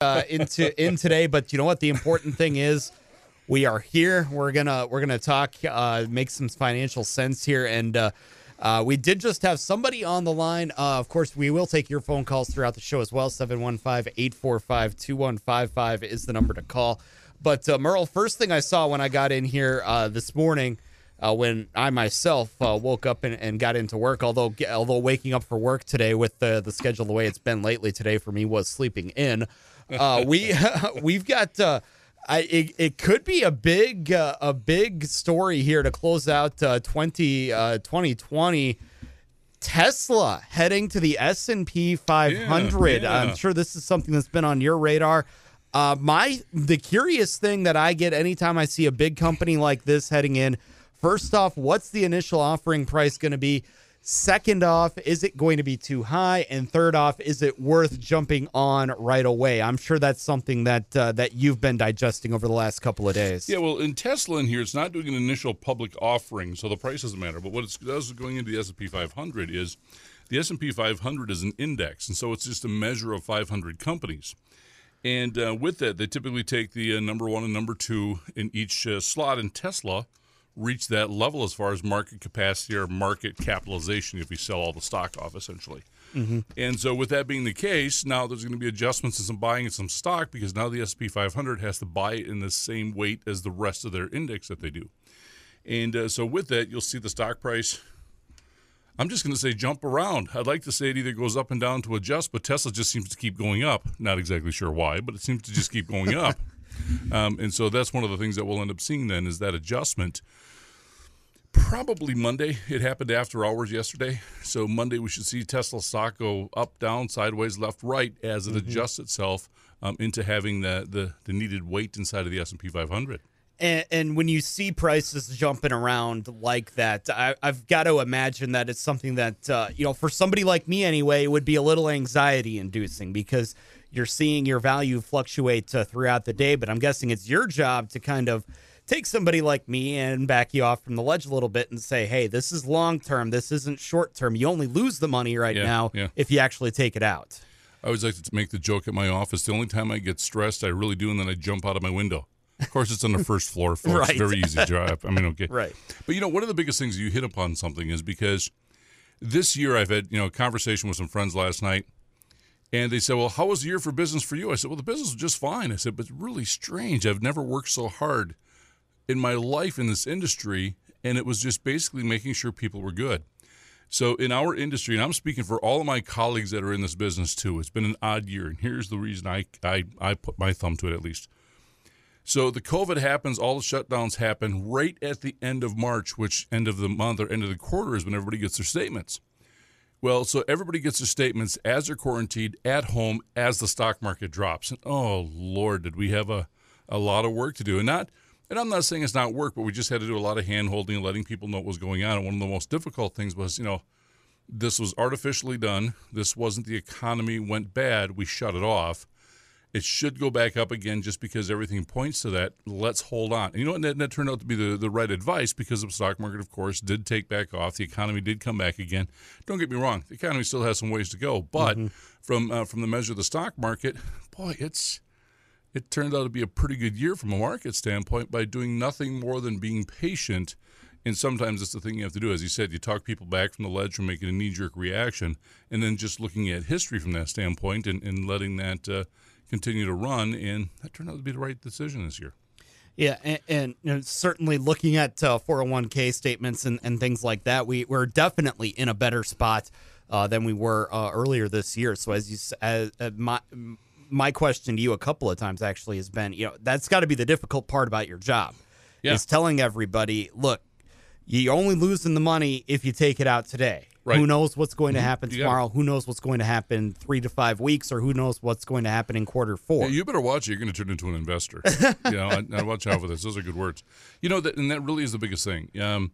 uh, into in today. But you know what? The important thing is we are here. We're gonna we're gonna talk, uh, make some financial sense here, and uh, uh, we did just have somebody on the line. Uh, of course, we will take your phone calls throughout the show as well. 715-845-2155 is the number to call. But uh, Merle, first thing I saw when I got in here uh, this morning. Uh, when I myself uh, woke up and, and got into work. Although although waking up for work today with the the schedule the way it's been lately today for me was sleeping in. Uh, we we've got. Uh, I, it, it could be a big uh, a big story here to close out uh, 20, uh, 2020. Tesla heading to the S and P 500. Yeah, yeah. I'm sure this is something that's been on your radar. Uh, my the curious thing that I get anytime I see a big company like this heading in. First off, what's the initial offering price going to be? Second off, is it going to be too high? And third off, is it worth jumping on right away? I'm sure that's something that uh, that you've been digesting over the last couple of days. Yeah, well, in Tesla in here, it's not doing an initial public offering, so the price doesn't matter. But what it does going into the S&P 500 is the S&P 500 is an index, and so it's just a measure of 500 companies. And uh, with that, they typically take the uh, number one and number two in each uh, slot. in Tesla reached that level as far as market capacity or market capitalization if you sell all the stock off, essentially. And so, with that being the case, now there's going to be adjustments and some buying and some stock because now the SP 500 has to buy it in the same weight as the rest of their index that they do. And uh, so, with that, you'll see the stock price. I'm just going to say jump around. I'd like to say it either goes up and down to adjust, but Tesla just seems to keep going up. Not exactly sure why, but it seems to just keep going up. Um, and so that's one of the things that we'll end up seeing then is that adjustment. Probably Monday. It happened after hours yesterday. So Monday we should see Tesla stock go up, down, sideways, left, right as it adjusts itself um, into having the, the the needed weight inside of the S and P 500. And, and when you see prices jumping around like that, I, I've got to imagine that it's something that, uh, you know, for somebody like me anyway, it would be a little anxiety inducing because you're seeing your value fluctuate uh, throughout the day. But I'm guessing it's your job to kind of take somebody like me and back you off from the ledge a little bit and say, hey, this is long term. This isn't short term. You only lose the money right Yeah, now yeah. if you actually take it out. I always like to make the joke at my office. The only time I get stressed, I really do, and then I jump out of my window. Of course, it's on the first floor, folks. Right. Very easy to drive. I mean, okay. Right. But you know, one of the biggest things you hit upon something is because this year I've had you know a conversation with some friends last night, and they said, "Well, how was the year for business for you?" I said, "Well, the business was just fine." I said, "But it's really strange. I've never worked so hard in my life in this industry, and it was just basically making sure people were good." So in our industry, and I'm speaking for all of my colleagues that are in this business too, it's been an odd year, and here's the reason I I, I put my thumb to it at least. So the COVID happens, all the shutdowns happen right at the end of March, which end of the month or end of the quarter is when everybody gets their statements. Well, so everybody gets their statements as they're quarantined at home as the stock market drops. And oh Lord, did we have a, a lot of work to do. And not and I'm not saying it's not work, but we just had to do a lot of hand holding and letting people know what was going on. And one of the most difficult things was, you know, this was artificially done. This wasn't the economy went bad. We shut it off. It should go back up again just because everything points to that. Let's hold on. And you know what? That, that turned out to be the, the right advice because the stock market, of course, did take back off. The economy did come back again. Don't get me wrong. The economy still has some ways to go. But from uh, from the measure of the stock market, boy, it's it turned out to be a pretty good year from a market standpoint by doing nothing more than being patient. And sometimes it's the thing you have to do. As you said, you talk people back from the ledge from making a knee jerk reaction, and then just looking at history from that standpoint and, and letting that uh, continue to run. And that turned out to be the right decision this year. Yeah, and, and you know, certainly looking at uh, 401k statements and, and things like that, we, we're definitely in a better spot uh, than we were uh, earlier this year. So as you as, my my question to you a couple of times actually has been, you know, that's got to be the difficult part about your job. Yeah. Is telling everybody, look, you're only losing the money if you take it out today. Right. Who knows what's going to happen got it. tomorrow? Who knows what's going to happen three to five weeks, or who knows what's going to happen in quarter four? Yeah, you better watch it. You're going to turn into an investor. you know, and, and watch out for this. Those are good words. You know, that, and that really is the biggest thing. Um,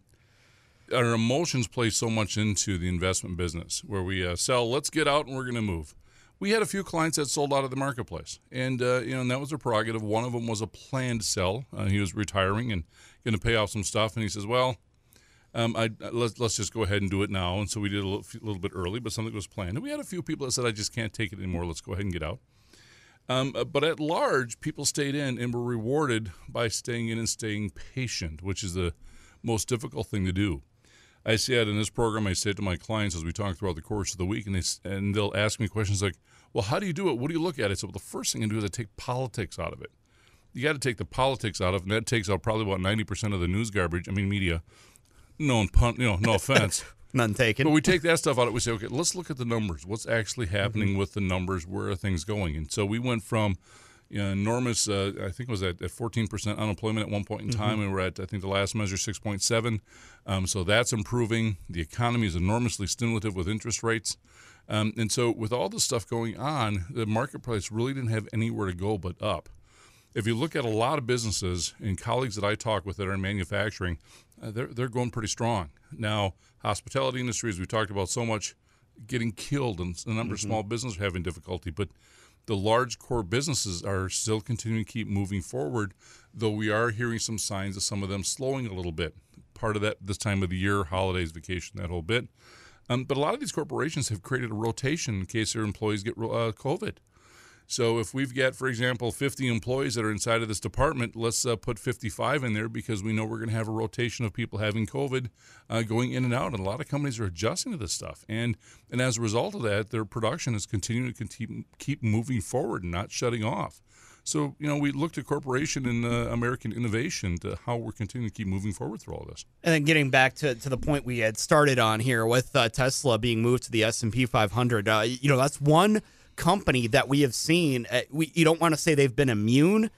our emotions play so much into the investment business where we uh, sell, let's get out and we're going to move. We had a few clients that sold out of the marketplace, and uh, you know, and that was a prerogative. One of them was a planned sell. Uh, he was retiring and going to pay off some stuff, and he says, "Well, um, I let's let's just go ahead and do it now." And so we did a little, little bit early, but something was planned. And we had a few people that said, "I just can't take it anymore. Let's go ahead and get out." Um, uh, but at large, people stayed in and were rewarded by staying in and staying patient, which is the most difficult thing to do. I say it in this program. I say it to my clients as we talk throughout the course of the week, and they and they'll ask me questions like, "Well, how do you do it? What do you look at?" I said, "Well, the first thing I do is I take politics out of it. You got to take the politics out of, it, and that takes out probably about ninety percent of the news garbage. I mean, media. No pun, you know, no offense." None taken. But we take that stuff out. Of it. We say, okay, let's look at the numbers. What's actually happening with the numbers? Where are things going? And so we went from you know, enormous. Uh, I think it was at, at 14% unemployment at one point in time, and we're at I think the last measure 6.7. Um, so that's improving. The economy is enormously stimulative with interest rates. Um, and so, with all this stuff going on, the marketplace really didn't have anywhere to go but up. If you look at a lot of businesses and colleagues that I talk with that are in manufacturing, uh, they're they're going pretty strong. Now, hospitality industries, we talked about so much, getting killed, and a number of small businesses are having difficulty. But the large core businesses are still continuing to keep moving forward, though we are hearing some signs of some of them slowing a little bit. Part of that this time of the year, holidays, vacation, that whole bit. Um, but a lot of these corporations have created a rotation in case their employees get uh, COVID. So if we've got, for example, 50 employees that are inside of this department, let's uh, put 55 in there because we know we're going to have a rotation of people having COVID uh, going in and out. And a lot of companies are adjusting to this stuff. And and as a result of that, their production is continuing to keep, keep moving forward and not shutting off. So, you know, we looked at corporation and uh, American innovation to how we're continuing to keep moving forward through all this. And then getting back to, to the point we had started on here with uh, Tesla being moved to the S and P 500, uh, you know that's one company that we have seen. Uh, we you don't want to say they've been immune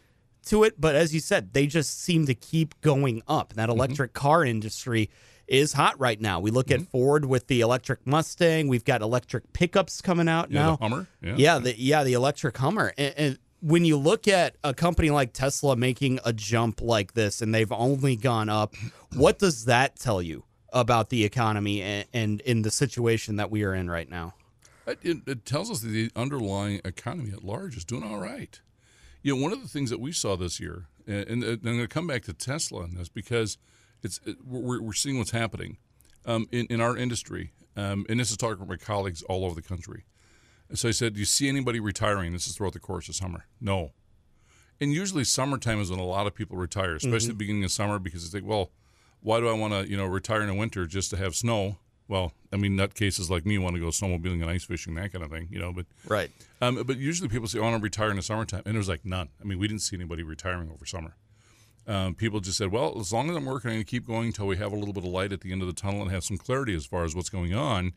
to it, but as you said, they just seem to keep going up. And that electric car industry is hot right now. We look at Ford with the electric Mustang. We've got electric pickups coming out Yeah, now. the Hummer. Yeah. Yeah, the yeah, the electric Hummer. And, and when you look at a company like Tesla making a jump like this and they've only gone up, what does that tell you about the economy and, and in the situation that we are in right now? It, it, tells us that the underlying economy at large is doing all right. You know, one of the things that we saw this year, and, and I'm going to come back to Tesla on this because it's it, we're, we're seeing what's happening um, in, in our industry, um, and this is talking with my colleagues all over the country. And so I said, "Do you see anybody retiring?" This is throughout the course of summer. No. And usually summertime is when a lot of people retire, especially the beginning of summer, because they think, "Well, why do I want to, you know, retire in the winter just to have snow?" Well, I mean, nutcases like me want to go snowmobiling and ice fishing, that kind of thing, you know. But Right. um, but usually people say, "Oh, "I want to retire in the summertime," and there was like none. I mean, we didn't see anybody retiring over summer. Um, people just said, "Well, as long as I'm working, I'm going to keep going until we have a little bit of light at the end of the tunnel and have some clarity as far as what's going on,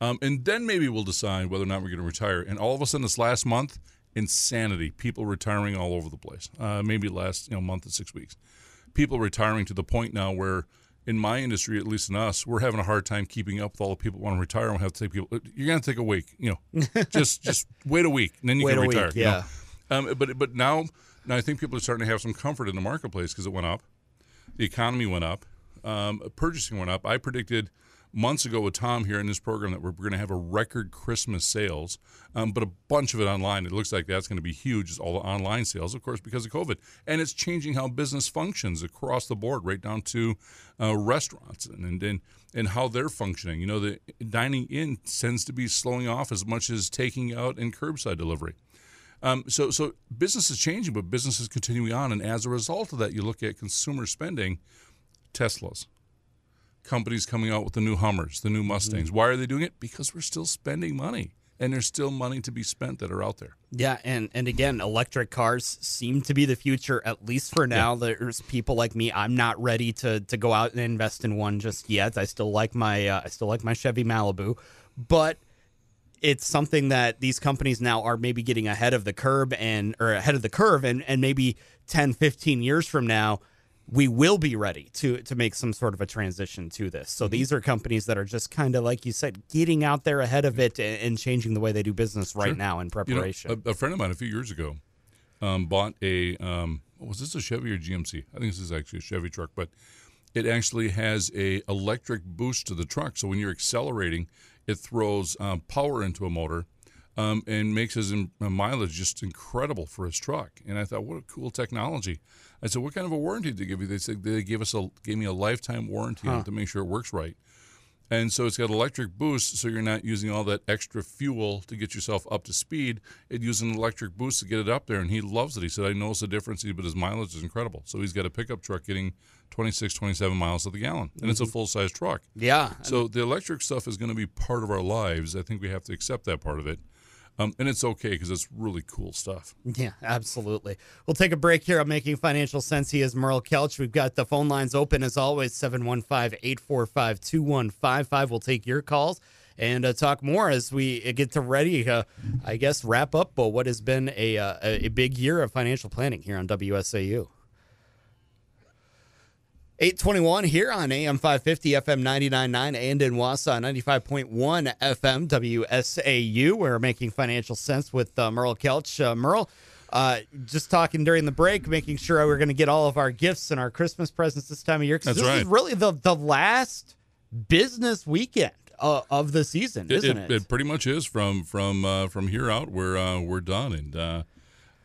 um, and then maybe we'll decide whether or not we're going to retire." And all of a sudden, this last month, insanity. People retiring all over the place. Uh, maybe last you know month to six weeks. People retiring to the point now where in my industry, at least in us, we're having a hard time keeping up with all the people who want to retire. And we have to take people. You're going to take a week, you know, just just wait a week, and then you Wait can a week, retire. you know. yeah. Um, but but now now I think people are starting to have some comfort in the marketplace because it went up, the economy went up, um, purchasing went up. I predicted months ago with Tom here in this program that we're going to have a record Christmas sales, um, but a bunch of it online. It looks like that's going to be huge. Is all the online sales, of course, because of COVID, and it's changing how business functions across the board, right down to uh, restaurants and and and how they're functioning. You know, the dining in tends to be slowing off as much as taking out and curbside delivery. Um, so, so business is changing, but business is continuing on, and as a result of that, you look at consumer spending. Teslas, companies coming out with the new Hummers, the new Mustangs. Why are they doing it? Because we're still spending money, and there's still money to be spent that are out there. Yeah, and and again, electric cars seem to be the future at least for now. There's people like me. I'm not ready to to go out and invest in one just yet. I still like my uh, I still like my Chevy Malibu, but it's something that these companies now are maybe getting ahead of the curve and or ahead of the curve and and maybe 10 15 years from now we will be ready to to make some sort of a transition to this. So these are companies that are just kind of like you said getting out there ahead of it and, and changing the way they do business right Sure. now in You know, preparation. a, a friend of mine a few years ago um, bought a um, was this a Chevy or GMC? I think this is actually a Chevy truck, but it actually has a electric boost to the truck. So when you're accelerating, it throws um, power into a motor um, and makes his um, mileage just incredible for his truck. And I thought, what a cool technology! I said, what kind of a warranty did they give you? They said they gave us a gave me a lifetime warranty it to make sure it works right. And so it's got electric boost, so you're not using all that extra fuel to get yourself up to speed. It uses an electric boost to get it up there, and he loves it. He said, I noticed the difference, but his mileage is incredible. So he's got a pickup truck getting 26, 27 miles to the gallon, and it's a mm-hmm. full size truck. Yeah. So the electric stuff is going to be part of our lives. I think we have to accept that part of it. Um, and it's okay because it's really cool stuff. Yeah, absolutely. We'll take a break here on Making Financial Sense. He is Merle Kelch. We've got the phone lines open as always 715 845 2155. We'll take your calls and uh, talk more as we get to ready, uh, I guess, wrap up uh, what has been a, uh, a big year of financial planning here on WSAU. 821 here on AM 550, FM 99.9, and in Wausau 95.1 FM, WSAU. We're making financial sense with uh, Merle Kelch. Uh, Merle, uh, just talking during the break, making sure we're going to get all of our gifts and our Christmas presents this time of year. That's this right. is really the, the last business weekend uh, of the season, isn't it, it? it pretty much is from from uh, from here out. We're uh, we're done, and uh,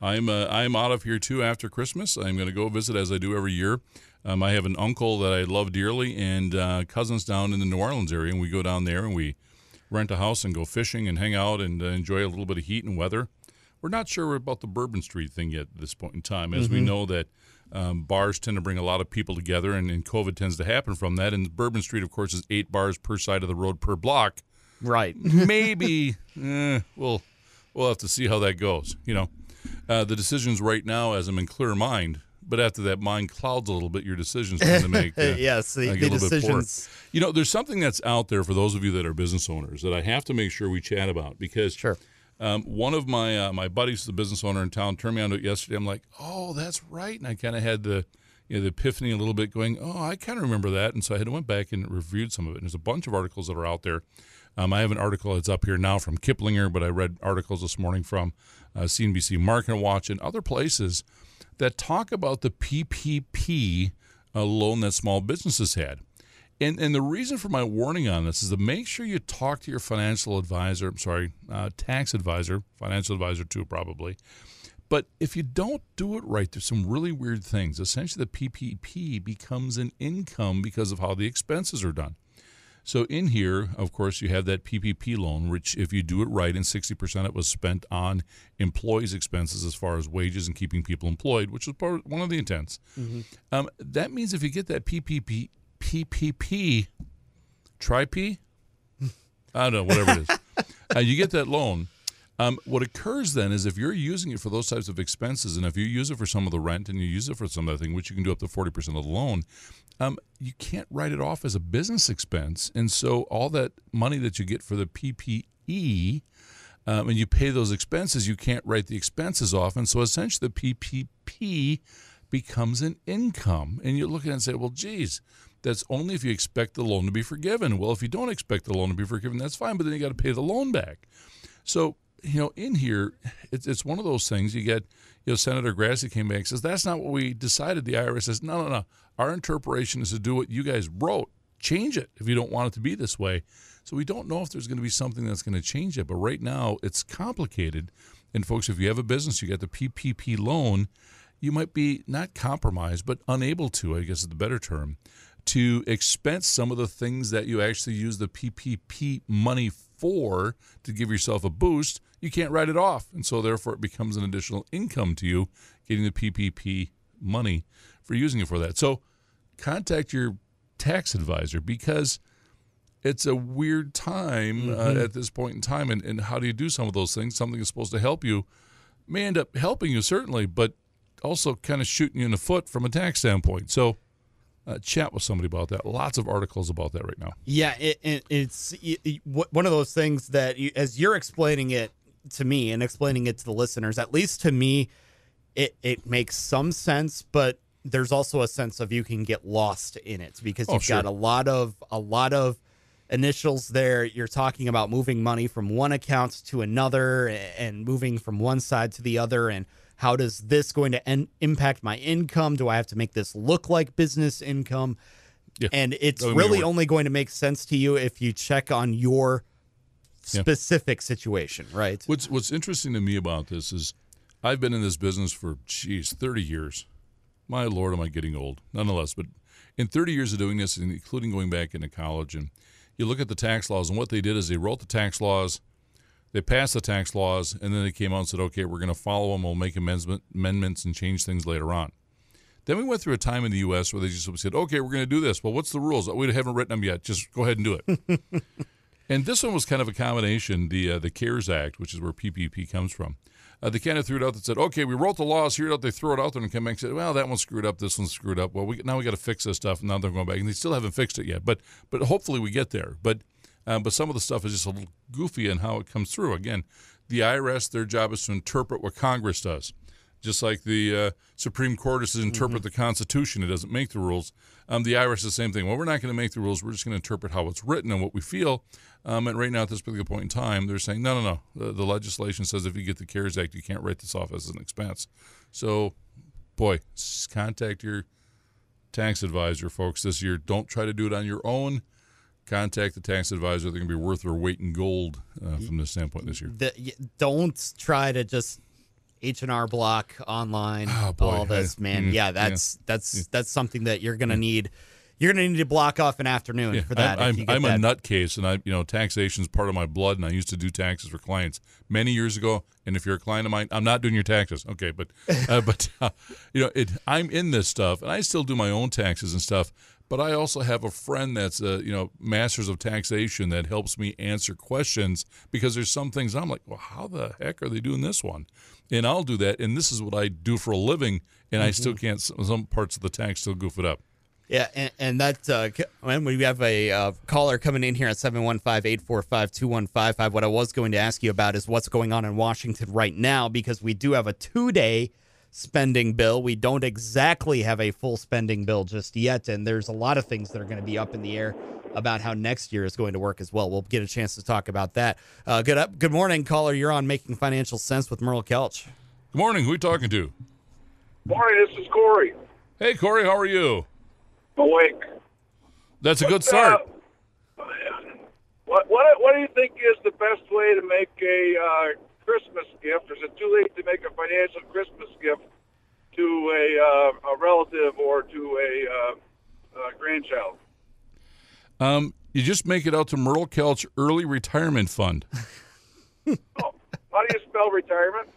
I'm uh, I'm out of here too after Christmas. I'm going to go visit as I do every year. Um, I have an uncle that I love dearly, and uh, cousins down in the New Orleans area, and we go down there and we rent a house and go fishing and hang out and uh, enjoy a little bit of heat and weather. We're not sure about the Bourbon Street thing yet at this point in time, as we know that um, bars tend to bring a lot of people together, and, and COVID tends to happen from that. And Bourbon Street, of course, is eight bars per side of the road per block. right. Maybe eh, we'll we'll have to see how that goes. You know, uh, the decisions right now, as I'm in clear mind, but after that mind clouds a little bit, your decisions tend to make uh, yes, the, uh, the get a little bit poorer. decisions. You know, there's something that's out there for those of you that are business owners that I have to make sure we chat about because Sure. um, one of my uh, my buddies, the business owner in town, turned me on to it yesterday. I'm like, oh, that's right, and I kind of had the you know, the epiphany a little bit, going, oh, I kind of remember that, and so I had went back and reviewed some of it. And there's a bunch of articles that are out there. Um, I have an article that's up here now from Kiplinger, but I read articles this morning from uh, CNBC Market Watch and other places that talk about the PPP uh, loan that small businesses had. And, and the reason for my warning on this is to make sure you talk to your financial advisor, I'm sorry, uh, tax advisor, financial advisor too, probably. But if you don't do it right, there's some really weird things. Essentially, the PPP becomes an income because of how the expenses are done. So in here, of course, you have that PPP loan, which if you do it right, and 60% of it was spent on employees' expenses as far as wages and keeping people employed, which was part one of the intents. Um, that means if you get that PPP, PPP, tri P, I don't know, whatever it is, uh, you get that loan. Um, what occurs then is if you're using it for those types of expenses, and if you use it for some of the rent and you use it for some other thing, which you can do up to 40% of the loan, um, you can't write it off as a business expense. And so all that money that you get for the PPE, um, and you pay those expenses, you can't write the expenses off. And so essentially the PPP becomes an income. And you look at it and say, well, geez, that's only if you expect the loan to be forgiven. Well, if you don't expect the loan to be forgiven, that's fine, but then you got to pay the loan back. So, you know, in here, it's, it's one of those things. You get, you know, Senator Grassley came back and says, that's not what we decided. The IRS says, no, no, no. Our interpretation is to do what you guys wrote. Change it if you don't want it to be this way. So we don't know if there's going to be something that's going to change it. But right now, it's complicated. And folks, if you have a business, you got the PPP loan, you might be not compromised, but unable to, I guess is the better term, to expense some of the things that you actually use the PPP money for to give yourself a boost. You can't write it off. And so, therefore, it becomes an additional income to you getting the PPP money for using it for that. So, contact your tax advisor because it's a weird time uh, at this point in time. And, and how do you do some of those things? Something is supposed to help you may end up helping you, certainly, but also kind of shooting you in the foot from a tax standpoint. So, uh, chat with somebody about that. Lots of articles about that right now. Yeah, it, it, it's it, one of those things that, you, as you're explaining it to me and explaining it to the listeners, at least to me, it it makes some sense, but there's also a sense of you can get lost in it because Oh, you've got sure. a lot of a lot of initials there. You're talking about moving money from one account to another and moving from one side to the other and how does this going to en- impact my income? Do I have to make this look like business income? Yeah. And it's That'll really only going to make sense to you if you check on your Yeah. specific situation, right? What's What's interesting to me about this is I've been in this business for geez, thirty years. My lord, am I getting old? Nonetheless, but in thirty years of doing this, and including going back into college, and you look at the tax laws, and what they did is they wrote the tax laws, they passed the tax laws, and then they came out and said, okay, we're going to follow them. We'll make amendments and change things later on. Then we went through a time in the U.S. where they just said, okay, we're going to do this. Well, what's the rules? We haven't written them yet. Just go ahead and do it. and this one was kind of a combination, the uh, the CARES Act, which is where PPP comes from. Uh, they kind of threw it out that said, okay, we wrote the laws, here they throw it out there and come back and say, well, that one screwed up, this one screwed up. Well, we, now we got to fix this stuff. And now they're going back, and they still haven't fixed it yet. But but hopefully we get there. But uh, but some of the stuff is just a little goofy in how it comes through. Again, the IRS, their job is to interpret what Congress does. Just like the uh, Supreme Court is to interpret mm-hmm. the Constitution, it doesn't make the rules. Um, the IRS is the same thing. Well, we're not going to make the rules. We're just going to interpret how it's written and what we feel. Um, and right now, at this particular point in time, they're saying, no, no, no. The, the, legislation says if you get the CARES Act, you can't write this off as an expense. So, boy, contact your tax advisor, folks, this year. Don't try to do it on your own. Contact the tax advisor. They're going to be worth their weight in gold uh, from this standpoint this year. The, don't try to just H and R Block online. Oh, boy, all this, man. Mm, yeah, that's yeah. that's that's something that you're gonna need. You're gonna need to block off an afternoon yeah, for that. I'm, I'm, I'm a nutcase, and I, you know, taxation is part of my blood, and I used to do taxes for clients many years ago. And if you're a client of mine, I'm not doing your taxes, okay? But, uh, but uh, you know, it, I'm in this stuff, and I still do my own taxes and stuff. But I also have a friend that's a you know masters of taxation that helps me answer questions because there's some things I'm like, well, how the heck are they doing this one? And I'll do that, and this is what I do for a living, and mm-hmm. I still can't. Some parts of the tax still goof it up. Yeah, and, and that uh, when we have a uh, caller coming in here at 715-845-2155. What I was going to ask you about is what's going on in Washington right now because we do have a two-day spending bill. We don't exactly have a full spending bill just yet, and there's a lot of things that are going to be up in the air about how next year is going to work as well. We'll get a chance to talk about that. Uh, good up, good morning, caller. You're on Making Financial Sense with Merle Kelch. Good morning. Who are you talking to? Morning. This is Corey. Hey, Corey. How are you? Awake. That's a good start. Uh, what, what what do you think is the best way to make a uh, Christmas gift? Is it too late to make a financial Christmas gift to a, uh, a relative or to a, uh, a grandchild? Um, you just make it out to Merle Kelch Early Retirement Fund. oh, how do you spell retirement?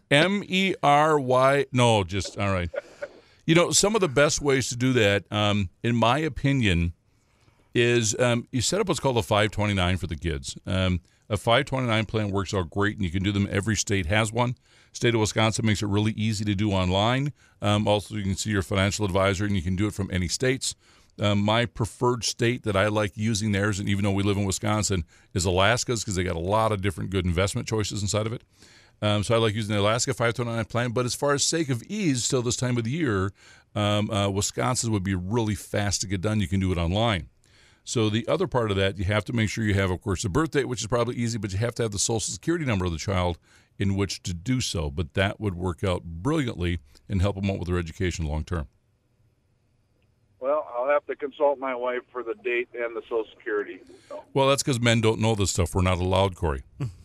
M E R Y. No, just all right. You know, some of the best ways to do that, um, in my opinion, is um, you set up what's called a 529 for the kids. Um, a 529 plan works out great, and you can do them. Every state has one. State of Wisconsin makes it really easy to do online. Um, also, you can see your financial advisor, and you can do it from any states. Um, my preferred state that I like using theirs, and even though we live in Wisconsin, is Alaska's because they got a lot of different good investment choices inside of it. Um, so I like using the Alaska 529 plan. But as far as sake of ease, still this time of the year, um, uh, Wisconsin would be really fast to get done. You can do it online. So the other part of that, you have to make sure you have, of course, the birth date, which is probably easy, but you have to have the social security number of the child in which to do so. But that would work out brilliantly and help them out with their education long term. Well, I'll have to consult my wife for the date and the social security. So. Well, that's because men don't know this stuff. We're not allowed, Corey.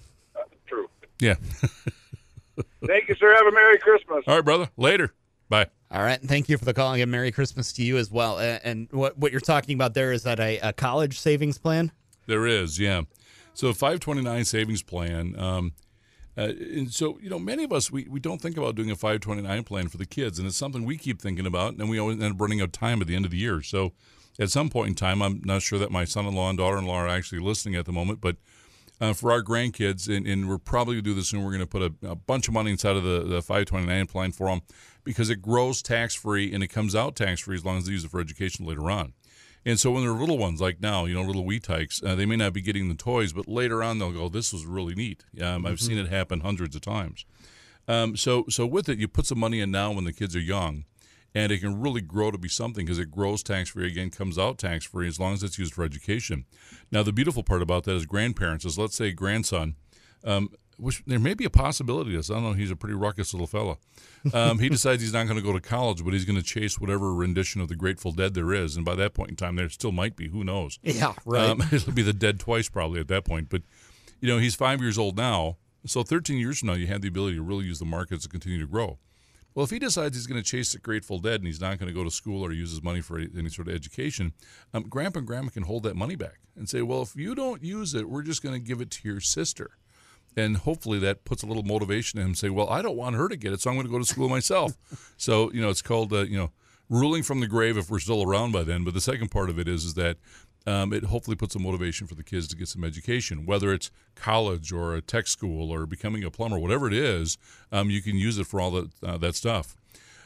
true. Yeah. Thank you, sir. Have a Merry Christmas. All right, brother. Later. Bye. All right. Thank you for the call. and Merry Christmas to you as well. And what, what you're talking about there is that a, a college savings plan? There is, yeah. So, 529 savings plan. Um, uh, and so, you know, many of us, we, we don't think about doing a 529 plan for the kids. And it's something we keep thinking about. And we always end up running out of time at the end of the year. So, at some point in time, I'm not sure that my son in law and daughter in law are actually listening at the moment, but uh, for our grandkids, and, and we're probably going to do this soon. We're going to put a, a, bunch of money inside of the, the 529 plan for them because it grows tax free and it comes out tax free as long as they use it for education later on. And so when they're little ones like now, you know, little wee tykes, uh, they may not be getting the toys, but later on they'll go, "This was really neat." Um, mm-hmm. I've seen it happen hundreds of times. Um, so so with it, you put some money in now when the kids are young, and it can really grow to be something because it grows tax free again, comes out tax free as long as it's used for education. Now, the beautiful part about that is grandparents is let's say grandson, um, which there may be a possibility of this. I don't know. He's a pretty ruckus little fella. Um, he decides he's not going to go to college, but he's going to chase whatever rendition of the Grateful Dead there is. And by that point in time, there still might be. Who knows? Yeah, right. Um, it'll be the Dead twice probably at that point. But you know, he's five years old now. So 13 years from now, you have the ability to really use the markets to continue to grow. Well, if he decides he's going to chase the Grateful Dead and he's not going to go to school or use his money for any sort of education, um, Grandpa and Grandma can hold that money back and say, well, if you don't use it, we're just going to give it to your sister. And hopefully that puts a little motivation in him. Say, well, I don't want her to get it, so I'm going to go to school myself. so you know, it's called uh, you know ruling from the grave if we're still around by then. But the second part of it is is that um, it hopefully puts a motivation for the kids to get some education, whether it's college or a tech school or becoming a plumber, whatever it is. Um, you can use it for all that uh, that stuff.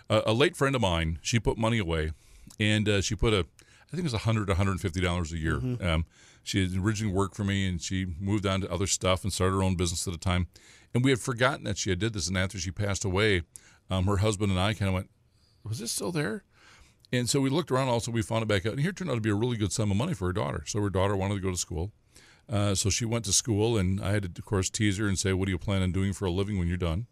Uh, a late friend of mine, she put money away, and uh, she put a, I think it was a hundred, hundred and fifty dollars a year. Um, she had originally worked for me, and she moved on to other stuff and started her own business at a time. And we had forgotten that she had did this. And after she passed away, um, her husband and I kind of went, "Was this still there?" And so we looked around. Also, we found it back out, and here it turned out to be a really good sum of money for her daughter. So her daughter wanted to go to school, uh, so she went to school, and I had to, of course, tease her and say, "What do you plan on doing for a living when you're done?"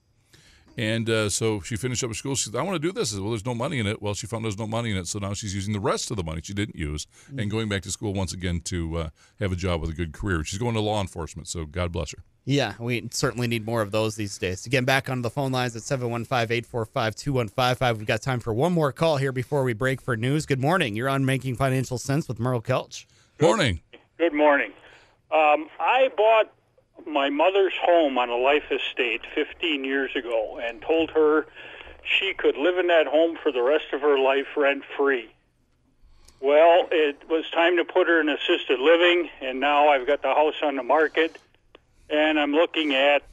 And uh, so she finished up school. She said, "I want to do this." Said, well, there's no money in it. Well, she found there's no money in it, so now she's using the rest of the money she didn't use and going back to school once again to uh, have a job with a good career. She's going to law enforcement, so God bless her. Yeah, we certainly need more of those these days. Again, back on the phone lines at 715-845-2155. We've got time for one more call here before we break for news. Good morning. You're on Making Financial Sense with Merle Kelch. Morning. Good morning. Um, I bought my mother's home on a life estate 15 years ago and told her she could live in that home for the rest of her life rent free. Well, it was time to put her in assisted living, and now I've got the house on the market, and I'm looking at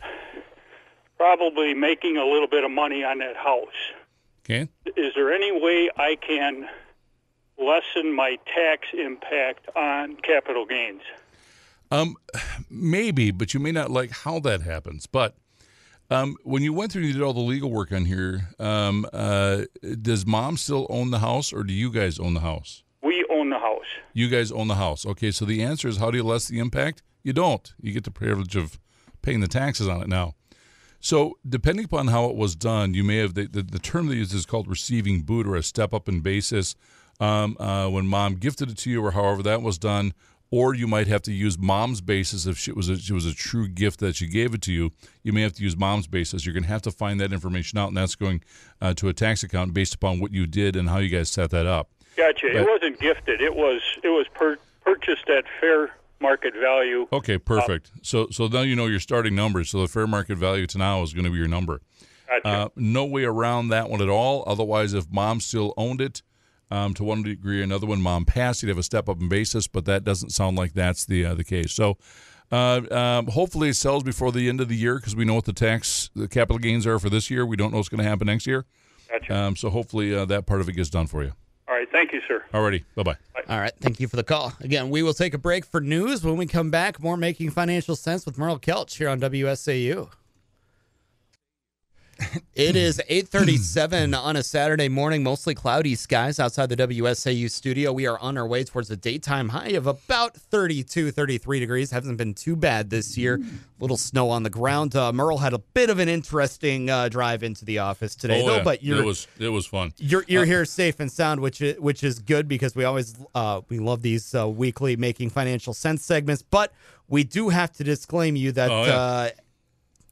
probably making a little bit of money on that house. Okay. Is there any way I can lessen my tax impact on capital gains? Um, maybe, but you may not like how that happens. But um, when you went through and you did all the legal work on here, um, uh, does mom still own the house, or do you guys own the house? We own the house. You guys own the house. Okay, so the answer is how do you lessen the impact? You don't. You get the privilege of paying the taxes on it now. So, depending upon how it was done, you may have the, the, the term they use is called receiving boot or a step up in basis. Um, uh, when mom gifted it to you, or however that was done, or you might have to use mom's basis if she was a, she was a true gift that she gave it to you. You may have to use mom's basis. You're going to have to find that information out, and that's going uh, to a tax account based upon what you did and how you guys set that up. Gotcha. But- it wasn't gifted. It was it was per, purchased at fair market value. Okay, perfect. So so now you know your starting numbers. So the fair market value to now is going to be your number. Gotcha. Uh, no way around that one at all. Otherwise, if mom still owned it um, to one degree or another, when mom passed, you'd have a step up in basis. But that doesn't sound like that's the uh, the case. So. Uh, um, hopefully it sells before the end of the year because we know what the tax, the capital gains are for this year. We don't know what's going to happen next year. gotcha. Um, so hopefully uh, that part of it gets done for you. All right. Thank you, sir. Alrighty, bye bye. All right, thank you for the call. Again, we will take a break for news. When we come back, more Making Financial Sense with Merle Kelch here on WSAU. It is 8:37 on a Saturday morning, mostly cloudy skies outside the WSAU studio. We are on our way towards a daytime high of about 32, 33 degrees. Hasn't been too bad this year. little snow on the ground. Uh, Merle had a bit of an interesting uh, drive into the office today, Oh, though. yeah. But you're it was it was fun. you're you're here safe and sound, which is, which is good because we always uh, we love these uh, weekly making financial sense segments. But we do have to disclaim you that Oh, yeah.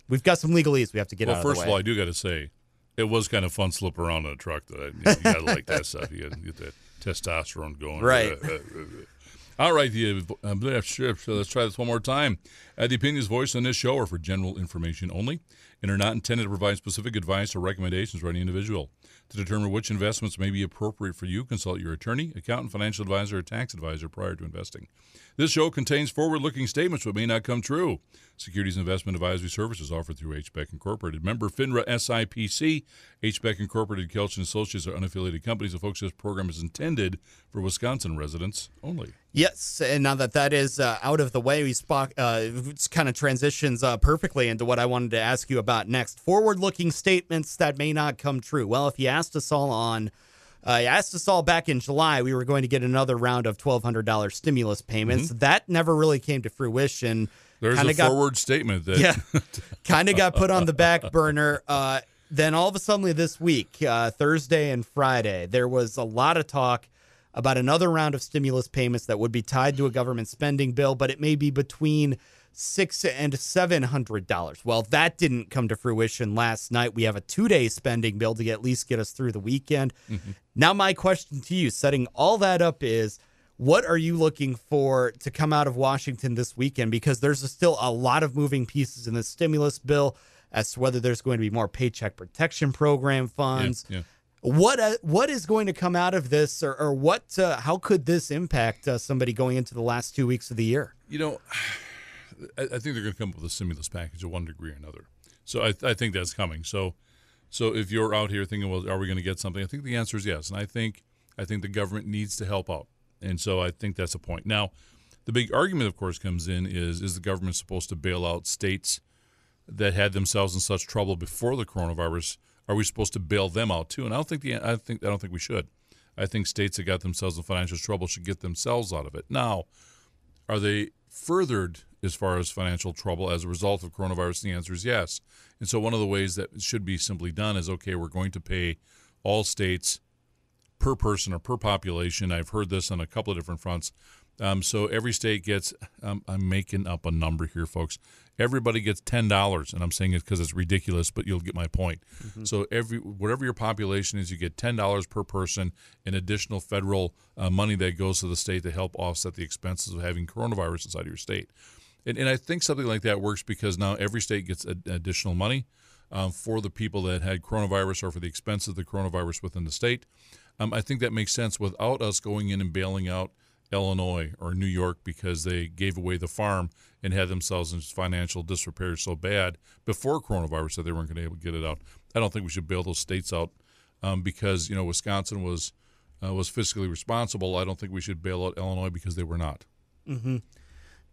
We've got some legalese we have to get Well, out of first the of all, I do got to say, it was kind of fun slip around in a truck. Though. You, you got to like that stuff. You got to get that testosterone going. Right. Uh, uh, uh, all right, the, uh, let's try this one more time. Uh, the opinions voiced on this show are for general information only and are not intended to provide specific advice or recommendations for any individual. To determine which investments may be appropriate for you, consult your attorney, accountant, financial advisor, or tax advisor prior to investing. This show contains forward-looking statements that may not come true. Securities investment advisory services offered through H. Beck Incorporated. Member FINRA SIPC. H. Beck Incorporated, Kelch and Associates are unaffiliated companies. The folks, this program is intended for Wisconsin residents only. Yes, and now that that is uh, out of the way, we spock, uh, kind of transitions uh, perfectly into what I wanted to ask you about next. Forward-looking statements that may not come true. Well, if you asked us all on, uh, you asked us all back in July, we were going to get another round of twelve hundred dollars stimulus payments. That never really came to fruition. There's Kinda a got- forward statement that yeah, kind of got put on the back burner. Uh, then all of a sudden this week, uh, Thursday and Friday, there was a lot of talk about another round of stimulus payments that would be tied to a government spending bill, but it may be between six and seven hundred dollars. Well, that didn't come to fruition last night. We have a two day spending bill to at least get us through the weekend. Now, my question to you, setting all that up, is what are you looking for to come out of Washington this weekend? Because there's still a lot of moving pieces in the stimulus bill as to whether there's going to be more paycheck protection program funds. yeah. What uh, what is going to come out of this, or, or what? Uh, how could this impact uh, somebody going into the last two weeks of the year? You know, I, think they're going to come up with a stimulus package to one degree or another. So I, I think that's coming. So, so if you're out here thinking, well, are we going to get something? I think the answer is yes. And I think I think the government needs to help out. And so I think that's a point. Now, the big argument, of course, comes in is is the government supposed to bail out states that had themselves in such trouble before the coronavirus? Are we supposed to bail them out too? And I don't think the I think I don't think we should. I think states that got themselves in financial trouble should get themselves out of it. Now, are they furthered as far as financial trouble as a result of coronavirus? The answer is yes. And so one of the ways that should be simply done is okay, we're going to pay all states per person or per population. I've heard this on a couple of different fronts. Um, so every state gets, um, I'm making up a number here, folks. Everybody gets ten dollars, and I'm saying it because it's ridiculous, but you'll get my point. So every whatever your population is, you get ten dollars per person in additional federal uh, money that goes to the state to help offset the expenses of having coronavirus inside of your state. And, and I think something like that works because now every state gets a, additional money um, for the people that had coronavirus or for the expense of the coronavirus within the state. Um, I think that makes sense without us going in and bailing out Illinois or New York because they gave away the farm and had themselves in financial disrepair so bad before coronavirus that they weren't going to be able to get it out. I don't think we should bail those states out um, because you know Wisconsin was uh, was fiscally responsible. I don't think we should bail out Illinois because they were not.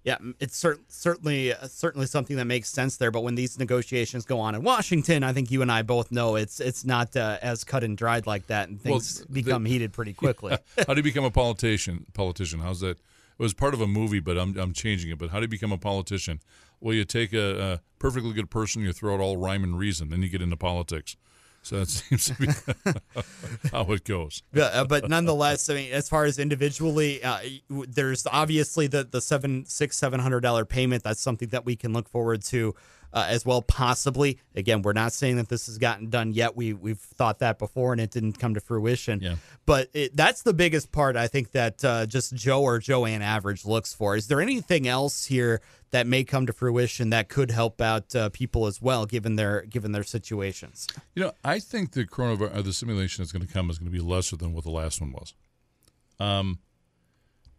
Yeah, it's cer- certainly uh, certainly something that makes sense there. But when these negotiations go on in Washington, I think you and I both know it's it's not uh, as cut and dried like that, and Well, things the- become heated pretty quickly. how do you become a politician? Politician? How's that? It was part of a movie, but I'm I'm changing it. But how do you become a politician? Well, you take a, a perfectly good person, you throw out all rhyme and reason, then you get into politics. So that seems to be how it goes. but, uh, but nonetheless, I mean, as far as individually, uh, there's obviously the the seven six seven hundred dollar payment. That's something that we can look forward to uh, as well. Possibly, again, we're not saying that this has gotten done yet. We we've thought that before, and it didn't come to fruition. Yeah. But it, that's the biggest part I think that uh, just Joe or Joanne average looks for. Is there anything else here that may come to fruition that could help out uh, people as well, given their given their situations? You know, I think the coronavirus, uh, the simulation that's going to come is going to be lesser than what the last one was. Um,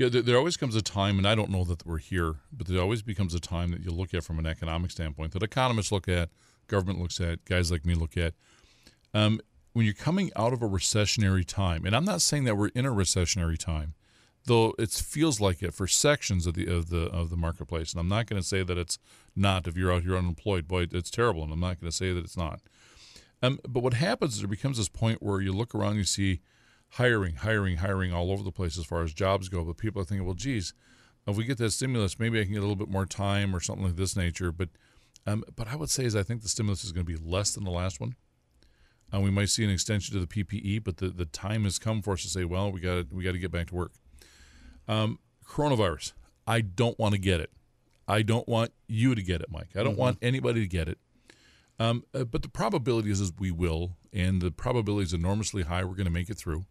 yeah, there, there always comes a time, and I don't know that we're here, but there always becomes a time that you look at from an economic standpoint that economists look at, government looks at, guys like me look at. Um, when you're coming out of a recessionary time, and I'm not saying that we're in a recessionary time, though it feels like it for sections of the of the of the marketplace. And I'm not going to say that it's not. If you're out here unemployed, boy, it's terrible, and I'm not going to say that it's not. Um, but what happens is there becomes this point where you look around, you see hiring, hiring, hiring all over the place as far as jobs go. But people are thinking, well, geez, if we get that stimulus, maybe I can get a little bit more time or something like this nature. But um, but I would say is I think the stimulus is going to be less than the last one. Uh, we might see an extension to the PPE, but the, the time has come for us to say, well, we got we got to get back to work. Um, coronavirus, I don't want to get it. I don't want you to get it, Mike. I don't want anybody to get it. Um, uh, but the probability is, is we will, and the probability is enormously high. We're going to make it through.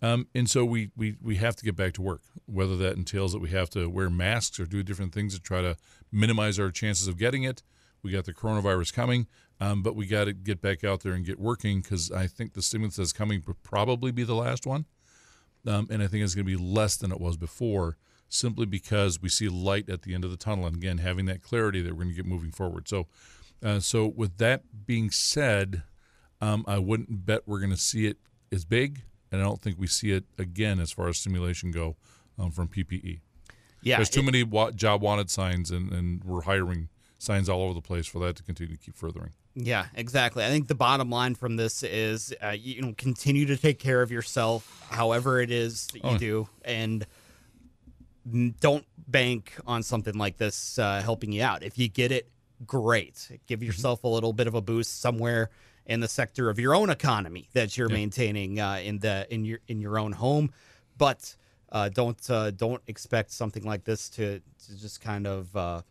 Um, and so we, we, we have to get back to work, whether that entails that we have to wear masks or do different things to try to minimize our chances of getting it. We got the coronavirus coming, um, but we got to get back out there and get working because I think the stimulus that's coming will probably be the last one. Um, and I think it's going to be less than it was before, simply because we see light at the end of the tunnel, and again having that clarity that we're going to get moving forward. So, uh, so with that being said, um, I wouldn't bet we're going to see it as big, and I don't think we see it again as far as simulation go um, from PPE. Yeah, There's too it- many wa- job wanted signs, and, and we're hiring signs all over the place for that to continue to keep furthering. Yeah, exactly. I think the bottom line from this is, uh, you know, continue to take care of yourself, however it is that you Oh, do, and don't bank on something like this uh, helping you out. If you get it, great. Mm-hmm. Give yourself a little bit of a boost somewhere in the sector of your own economy that you're maintaining uh, in the in your in your own home, but uh, don't uh, don't expect something like this to to just kind of. Uh,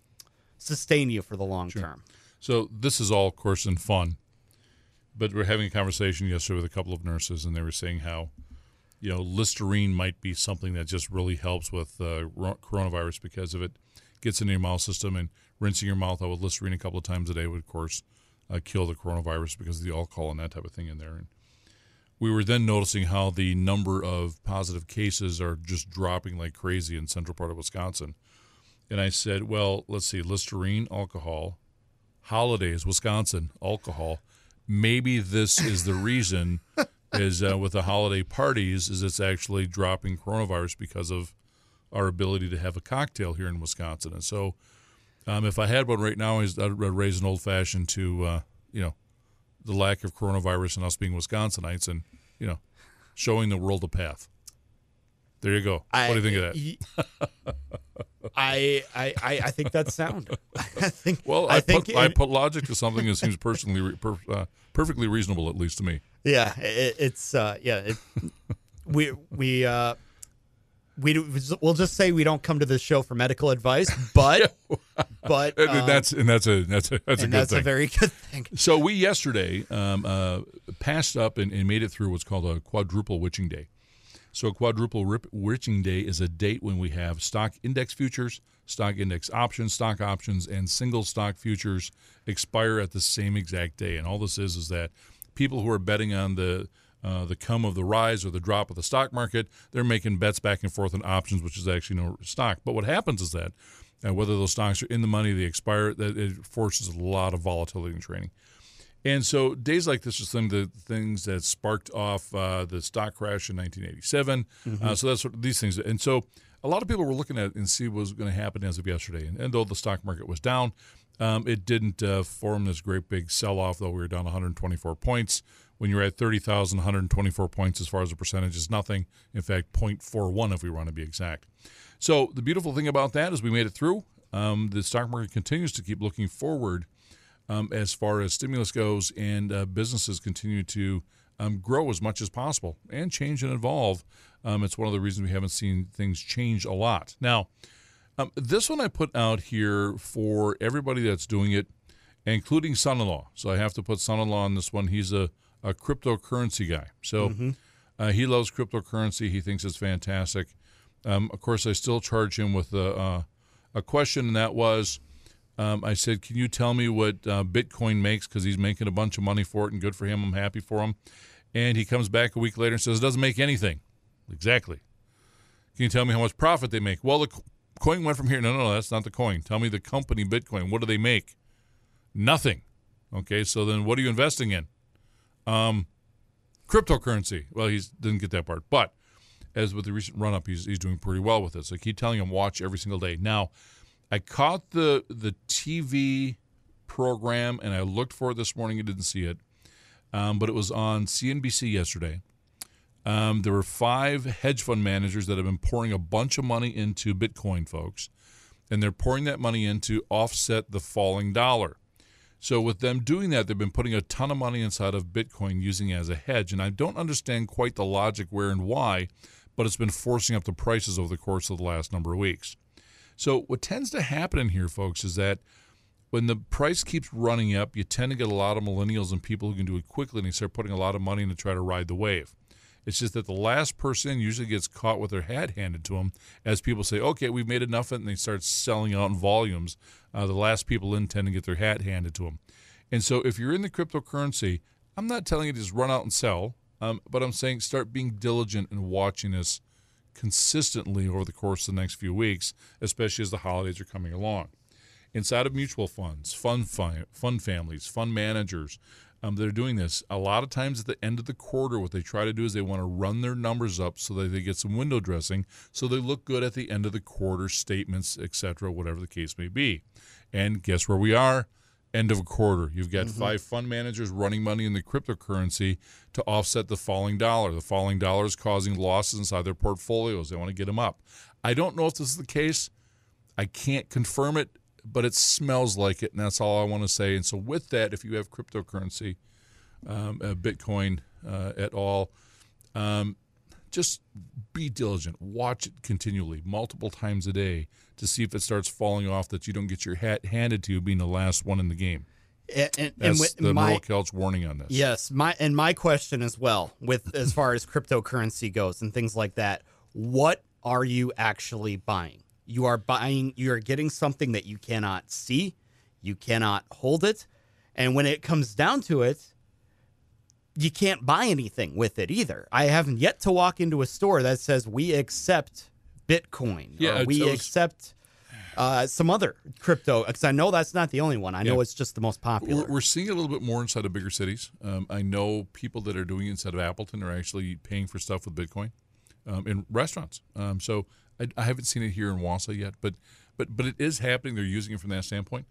sustain you for the long term. So this is all, of course, in fun. But we're having a conversation yesterday with a couple of nurses, and they were saying how, you know, Listerine might be something that just really helps with uh, coronavirus because of it gets into your mouth system, and rinsing your mouth out with Listerine a couple of times a day would, of course, uh, kill the coronavirus because of the alcohol and that type of thing in there. And we were then noticing how the number of positive cases are just dropping like crazy in central part of Wisconsin. And I said, well, let's see, Listerine, alcohol, holidays, Wisconsin, alcohol. Maybe this is the reason is uh, with the holiday parties is it's actually dropping coronavirus because of our ability to have a cocktail here in Wisconsin. And so um, if I had one right now, I'd I'd raise an old fashioned to, uh, you know, the lack of coronavirus and us being Wisconsinites and, you know, showing the world a path. There you go. what do you think of that? I I I, I think that's sound. I think. Well, I, I think put, I put logic to something that seems personally re- per, uh, perfectly reasonable, at least to me. Yeah, it, it's uh, yeah. It, we we uh, we do- we'll just say we don't come to this show for medical advice, but but And um, that's and that's a that's a that's a that's a very good thing. so we yesterday um, uh, passed up and, and made it through what's called a quadruple witching day. So a quadruple rip, witching day is a date when we have stock index futures, stock index options, stock options, and single stock futures expire at the same exact day. And all this is is that people who are betting on the uh, the come of the rise or the drop of the stock market, they're making bets back and forth on options, which is actually no stock. But what happens is that uh, whether those stocks are in the money, they expire, that it forces a lot of volatility in trading. And so days like this are some of the things that sparked off uh, the stock crash in 1987. Uh, so that's what these things. And so a lot of people were looking at it and see what was going to happen as of yesterday. And, and though the stock market was down, um, it didn't uh, form this great big sell-off. Though we were down 124 points. When you're at 30,000, 124 points as far as a percentage is nothing. In fact, 0.41 if we want to be exact. So the beautiful thing about that is we made it through. Um, the stock market continues to keep looking forward um, as far as stimulus goes, and uh, businesses continue to um, grow as much as possible and change and evolve. Um, it's one of the reasons we haven't seen things change a lot. Now, um, this one I put out here for everybody that's doing it, including son-in-law. So I have to put son-in-law on this one. He's a, a cryptocurrency guy, so uh, he loves cryptocurrency. He thinks it's fantastic. Um, of course, I still charge him with a, uh, a question, and that was. Um, I said, "Can you tell me what uh, Bitcoin makes? Because he's making a bunch of money for it, and good for him. I'm happy for him." And he comes back a week later and says, "It doesn't make anything." Exactly. Can you tell me how much profit they make? Well, the co- coin went from here. No, no, no, that's not the coin. Tell me the company Bitcoin. What do they make? Nothing. Okay, so then what are you investing in? Um, cryptocurrency. Well, he didn't get that part, but as with the recent run up, he's he's doing pretty well with it. So I keep telling him watch every single day. Now, I caught the the TV program and I looked for it this morning. I didn't see it, um, but it was on CNBC yesterday. Um, there were five hedge fund managers that have been pouring a bunch of money into Bitcoin, folks, and they're pouring that money in to offset the falling dollar. So with them doing that, they've been putting a ton of money inside of Bitcoin using it as a hedge, and I don't understand quite the logic where and why, but it's been forcing up the prices over the course of the last number of weeks. So what tends to happen in here, folks, is that when the price keeps running up, you tend to get a lot of millennials and people who can do it quickly, and they start putting a lot of money in to try to ride the wave. It's just that the last person usually gets caught with their hat handed to them as people say, okay, we've made enough of it, and they start selling out in volumes. Uh, the last people in tend to get their hat handed to them. And so if you're in the cryptocurrency, I'm not telling you to just run out and sell, um, but I'm saying start being diligent and watching this consistently over the course of the next few weeks, especially as the holidays are coming along. Inside of mutual funds, fund fi- fund families, fund managers, um, that are doing this. A lot of times at the end of the quarter, what they try to do is they want to run their numbers up so that they get some window dressing, so they look good at the end of the quarter statements, etc., whatever the case may be. And guess where we are? End of a quarter. You've got five fund managers running money in the cryptocurrency to offset the falling dollar. The falling dollar is causing losses inside their portfolios. They want to get them up. I don't know if this is the case. I can't confirm it, but it smells like it, and that's all I want to say. And so, with that, if you have cryptocurrency, um, uh, Bitcoin uh, at all, um, just be diligent. Watch it continually, multiple times a day, to see if it starts falling off. That you don't get your hat handed to you being the last one in the game. And, and, and That's with the my Kelch warning on this. yes, my and my question as well, with as far as cryptocurrency goes and things like that, what are you actually buying? You are buying. You are getting something that you cannot see, you cannot hold it, and when it comes down to it, you can't buy anything with it either. I haven't yet to walk into a store that says we accept Bitcoin Yeah, or we was- accept uh, some other crypto because I know that's not the only one. I know it's just the most popular. We're, we're seeing it a little bit more inside of bigger cities. Um, I know people that are doing it inside of Appleton are actually paying for stuff with Bitcoin um, in restaurants. Um, so I, I haven't seen it here in Wausau yet, but but but it is happening. They're using it from that standpoint.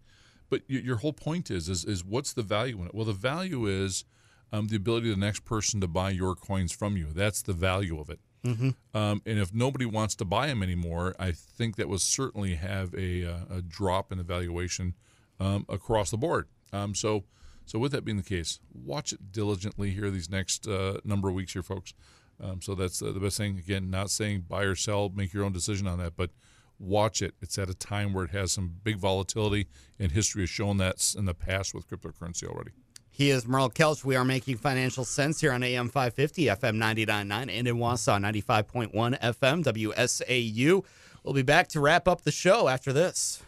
But y- your whole point is is is what's the value in it? Well, the value is um, the ability of the next person to buy your coins from you. That's the value of it. Um, and if nobody wants to buy them anymore, I think that will certainly have a, uh, a drop in the valuation um, across the board. Um, so, so with that being the case, watch it diligently here these next uh, number of weeks here, folks. Um, so that's uh, the best thing. Again, not saying buy or sell, make your own decision on that, but watch it. It's at a time where it has some big volatility, and history has shown that in the past with cryptocurrency already. He is Merle Kelch. We are making financial sense here on AM 550, FM 99.9, and in Wausau, 95.1 FM, WSAU. We'll be back to wrap up the show after this.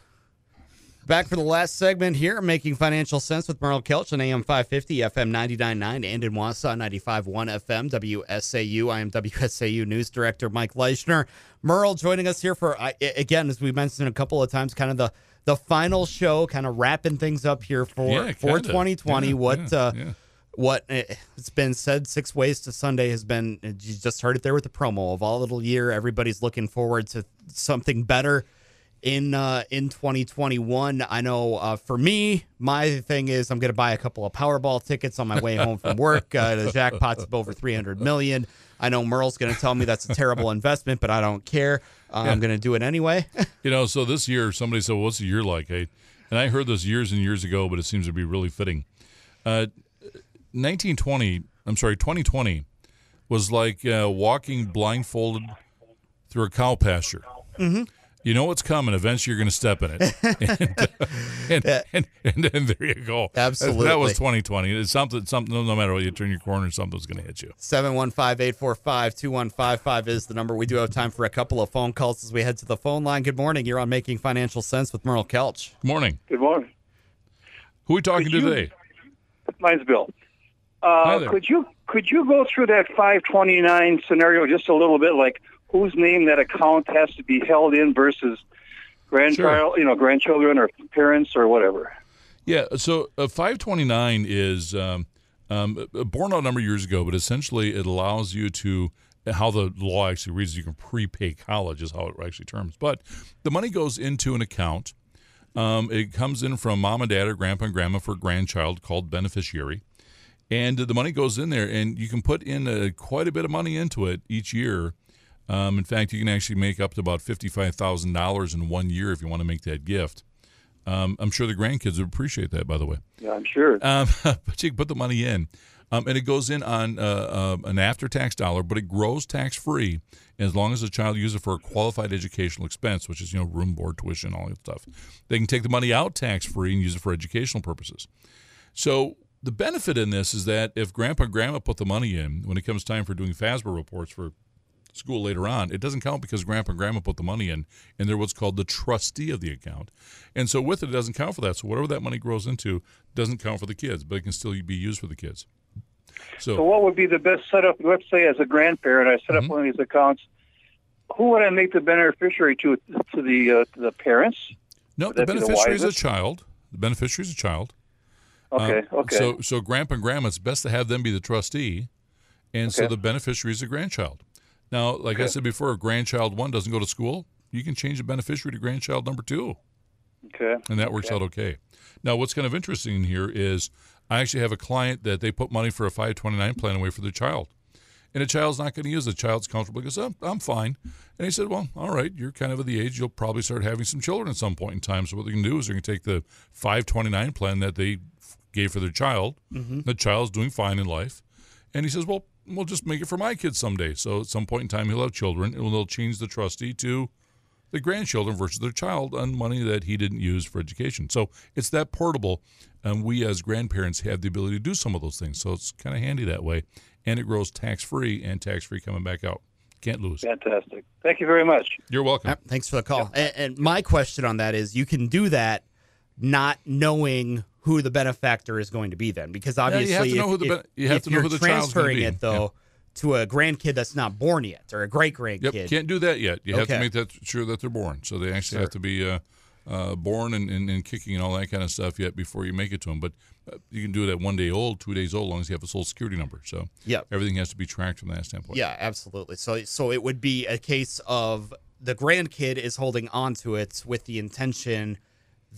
Back for the last segment here, making financial sense with Merle Kelch on AM 550, FM 99.9, and in Wausau, 95.1 FM, WSAU. I am WSAU News Director Mike Leichner. Merle joining us here for, again, as we mentioned a couple of times, kind of the the final show, kind of wrapping things up here for Yeah, for 2020. Yeah, what yeah, uh, what uh, it's been said six ways to Sunday has been you just heard it there with the promo of all little year. Everybody's looking forward to something better in uh, in 2021. I know uh, for me, my thing is I'm going to buy a couple of Powerball tickets on my way home from work. Uh, the jackpot's up over 300 million. I know Merle's going to tell me that's a terrible investment, but I don't care. Uh, I'm going to do it anyway. You know, so this year, somebody said, well, "What's the year like?" Hey, and I heard this years and years ago, but it seems to be really fitting. Uh, 1920, I'm sorry, 2020 was like uh, walking blindfolded through a cow pasture. Mm-hmm. You know what's coming. Eventually, you're going to step in it, and, and, and, and, then there you go. Absolutely. that was 2020. It's something. Something. No matter what you turn your corner, something's going to hit you. 715-845-2155 is the number. We do have time for a couple of phone calls as we head to the phone line. Good morning. You're on Making Financial Sense with Merle Kelch. Good morning. Good morning. Who are we talking to you- today? Mine's Bill. Hi Uh, there. could you could you go through that 529 scenario just a little bit, like whose name that account has to be held in versus grandchild, you know, grandchildren or parents or whatever? Yeah, so uh, 529 is um, um, born out a number of years ago, but essentially it allows you to how the law actually reads. You can prepay college is how it actually terms, but the money goes into an account. Um, it comes in from mom and dad or grandpa and grandma for a grandchild called beneficiary, and the money goes in there, and you can put in uh quite a bit of money into it each year. Um, in fact, you can actually make up to about fifty-five thousand dollars in one year if you want to make that gift. Um, I'm sure the grandkids would appreciate that, by the way. Yeah, I'm sure. Um, but you can put the money in, um, and it goes in on uh, uh, an after-tax dollar, but it grows tax-free as long as the child uses it for a qualified educational expense, which is you know room, board, tuition, all that stuff. They can take the money out tax-free and use it for educational purposes. So the benefit in this is that if grandpa and grandma put the money in, when it comes time for doing FAFSA reports for school later on, it doesn't count because grandpa and grandma put the money in, and they're what's called the trustee of the account. And so with it, it doesn't count for that. So whatever that money grows into doesn't count for the kids, but it can still be used for the kids. So, So, what would be the best setup? Let's say, as a grandparent, I set up Mm-hmm. one of these accounts. Who would I make the beneficiary to? To the uh, to the parents? no, the that be the beneficiary is a child. The beneficiary is a child. Uh, Okay, okay. So, so grandpa and grandma, it's best to have them be the trustee, and so the beneficiary is a grandchild. Now, like I said before, if grandchild one doesn't go to school, you can change the beneficiary to grandchild number two. okay. and that works out okay. Now, what's kind of interesting here is I actually have a client that they put money for a 529 plan away for their child. And the child's not going to use it. The child's comfortable because oh, I'm fine. And he said, Well, all right, you're kind of at the age you'll probably start having some children at some point in time. So, what they can do is they're going to take the 529 plan that they gave for their child. Mm-hmm. The child's doing fine in life. And he says, Well, we'll just make it for my kids someday. So at some point in time, he'll have children, and they'll change the trustee to the grandchildren versus their child on money that he didn't use for education. So it's that portable. And we as grandparents have the ability to do some of those things. So it's kind of handy that way. And it grows tax free and tax free coming back out. Can't lose. Fantastic. Thank you very much. You're welcome. Yep, thanks for the call. And, and my question on that is, you can do that not knowing who the benefactor is going to be then, because you have obviously to know if, who the if- ben- you have if to know you're who the transferring be. it though to a grandkid that's not born yet or a great grandkid. Yep, can't do that yet. You have to make that sure that they're born. So they actually Sure. have to be uh, uh, born and, and, and kicking and all that kind of stuff yet before you make it to them. But uh, you can do it at one day old, two days old, as long as you have a social security number. So Yep. everything has to be tracked from that standpoint. Yeah, absolutely. So so it would be a case of the grandkid is holding on to it with the intention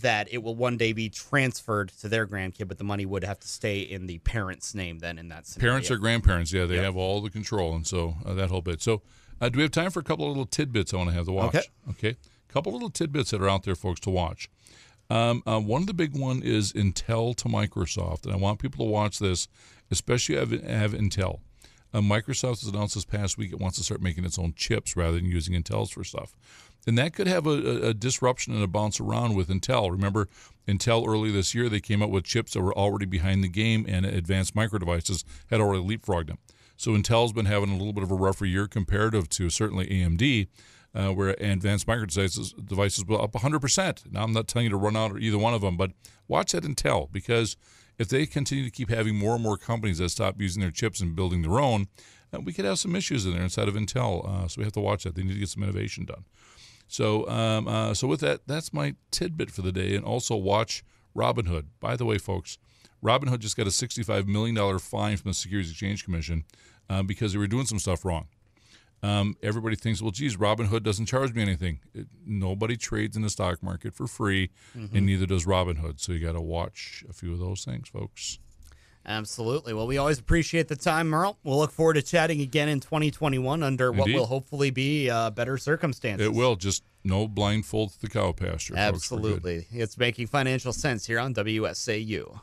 that it will one day be transferred to their grandkid, but the money would have to stay in the parent's name then in that scenario. Parents or grandparents, yeah, they Yep. have all the control, and so uh, that whole bit. So, uh, do we have time for a couple of little tidbits I want to have to watch? Okay. Okay. A couple little tidbits that are out there, folks, to watch. Um, uh, one of the big one is Intel to Microsoft, and I want people to watch this, especially have, have Intel. Uh, Microsoft has announced this past week it wants to start making its own chips rather than using Intel's for stuff. And that could have a, a, disruption and a bounce around with Intel. Remember, Intel early this year, they came out with chips that were already behind the game, and Advanced Micro Devices had already leapfrogged them. So Intel's been having a little bit of a rougher year comparative to certainly AMD, uh, where Advanced Micro Devices, devices were up 100%. Now, I'm not telling you to run out either one of them, but watch that Intel because if they continue to keep having more and more companies that stop using their chips and building their own, uh, we could have some issues in there inside of Intel. Uh, so we have to watch that. They need to get some innovation done. So, um, uh, so with that, that's my tidbit for the day. And also watch Robinhood. By the way, folks, Robinhood just got a $65 million fine from the Securities Exchange Commission uh, because they were doing some stuff wrong. Um, everybody thinks, well, geez, Robinhood doesn't charge me anything. It, nobody trades in the stock market for free, and neither does Robinhood. So you got to watch a few of those things, folks. Absolutely. Well, we always appreciate the time, Merle. We'll look forward to chatting again in 2021 under what will hopefully be uh, better circumstances. It will just no blindfold to the cow pasture. folks. Absolutely. It's making financial sense here on WSAU.